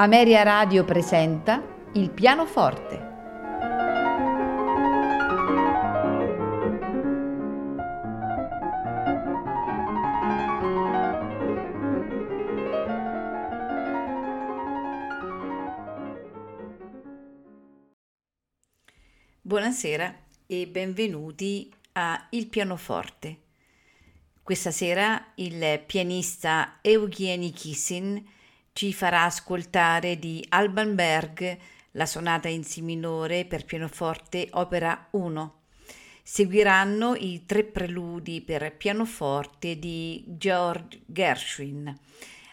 Ameria Radio presenta Il pianoforte. Buonasera e benvenuti a Il pianoforte. Questa sera il pianista Eugeni Kissin ci farà ascoltare di Alban Berg la sonata in Si minore per pianoforte opera 1. Seguiranno i tre preludi per pianoforte di Georg Gershwin,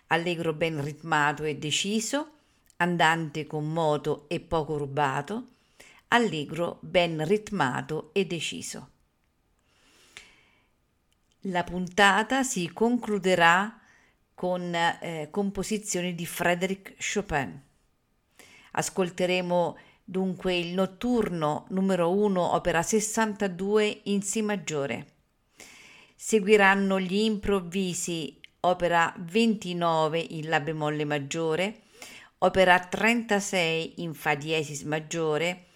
allegro ben ritmato e deciso, andante con moto e poco rubato, allegro ben ritmato e deciso. La puntata si concluderà con eh, composizioni di Frédéric Chopin. Ascolteremo dunque il notturno numero 1 opera 62 in Si maggiore. Seguiranno gli improvvisi opera 29 in La bemolle maggiore, opera 36 in Fa diesis maggiore,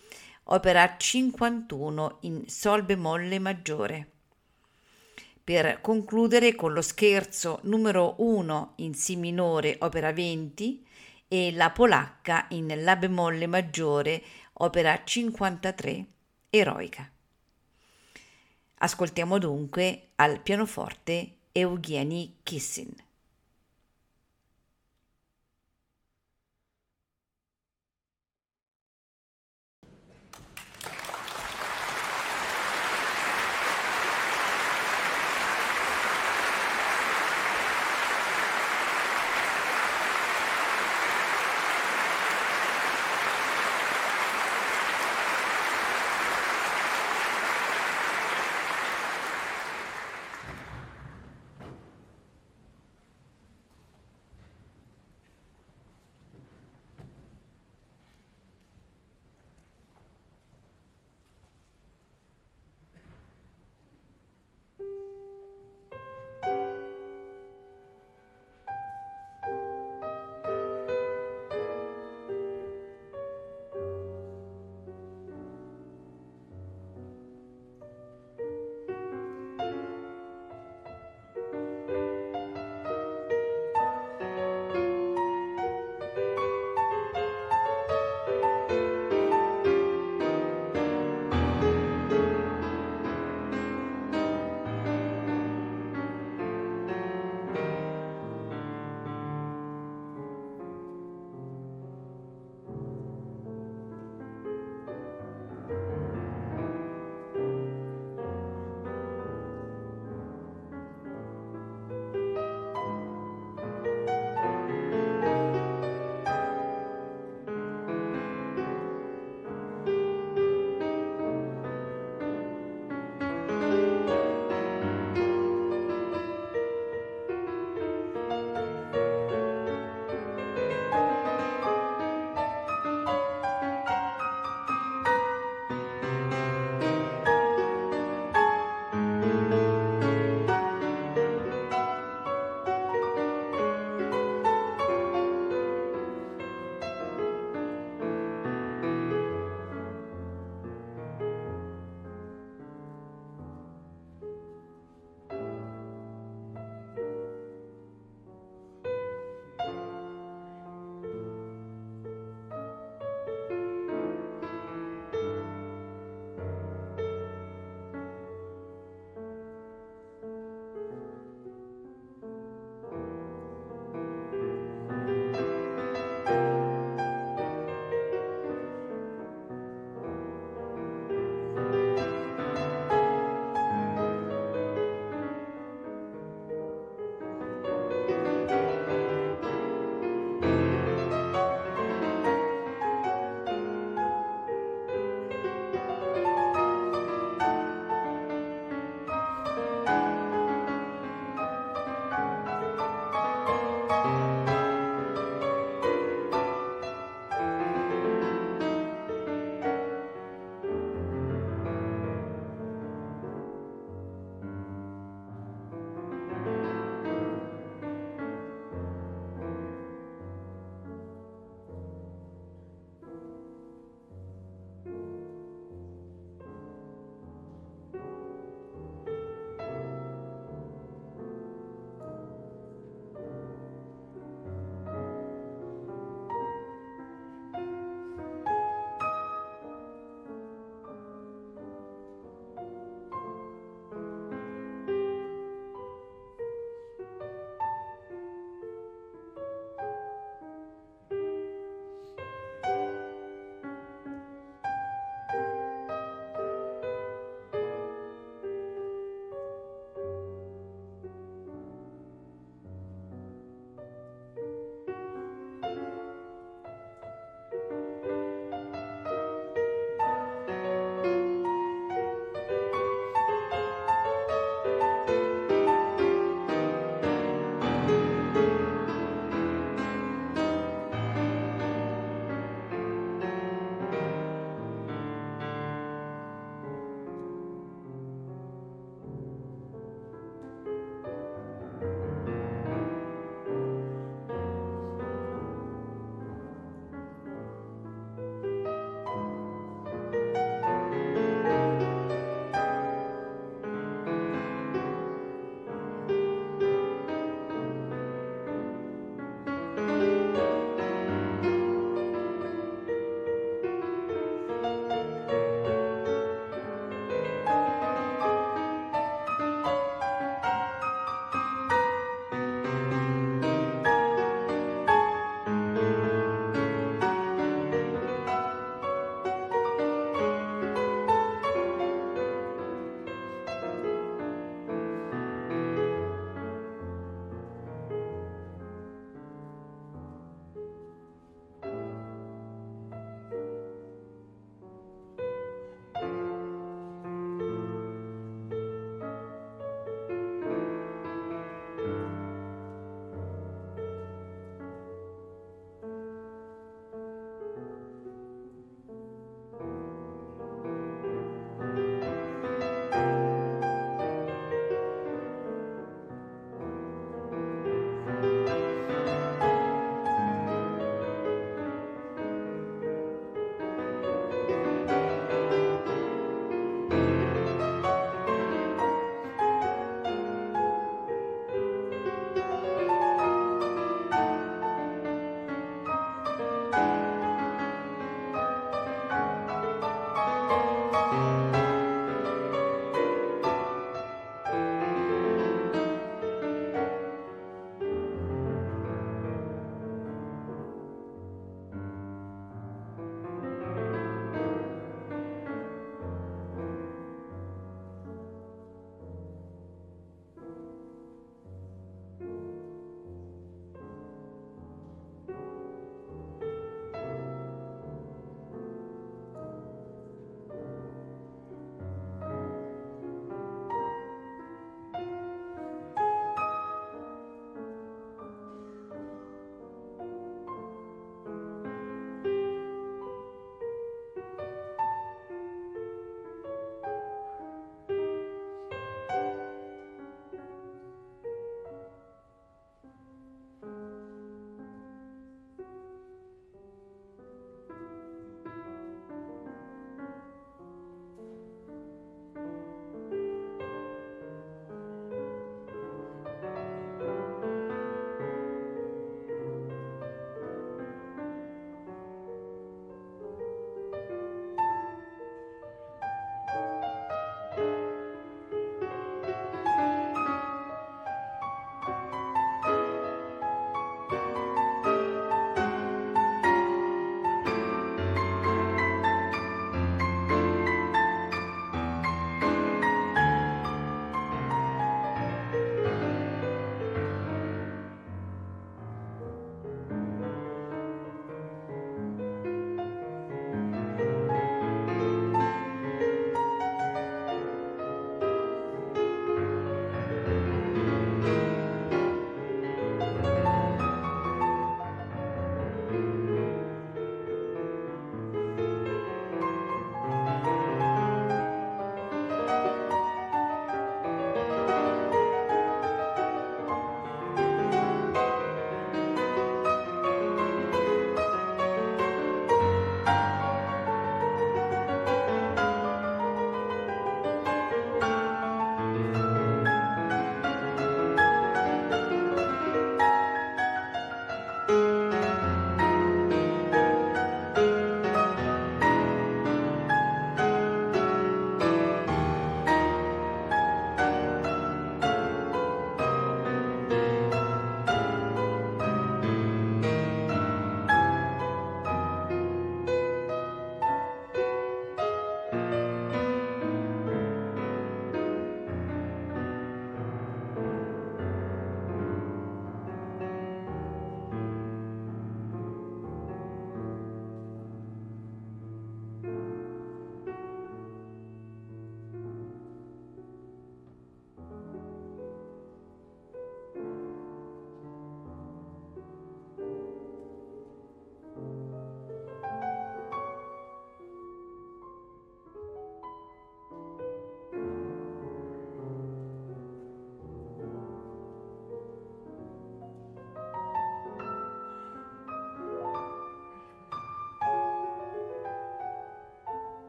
opera 51 in Sol bemolle maggiore per concludere con lo scherzo numero 1 in Si minore, opera 20, e la polacca in La bemolle maggiore, opera 53, eroica. Ascoltiamo dunque al pianoforte Eugeni Kissin.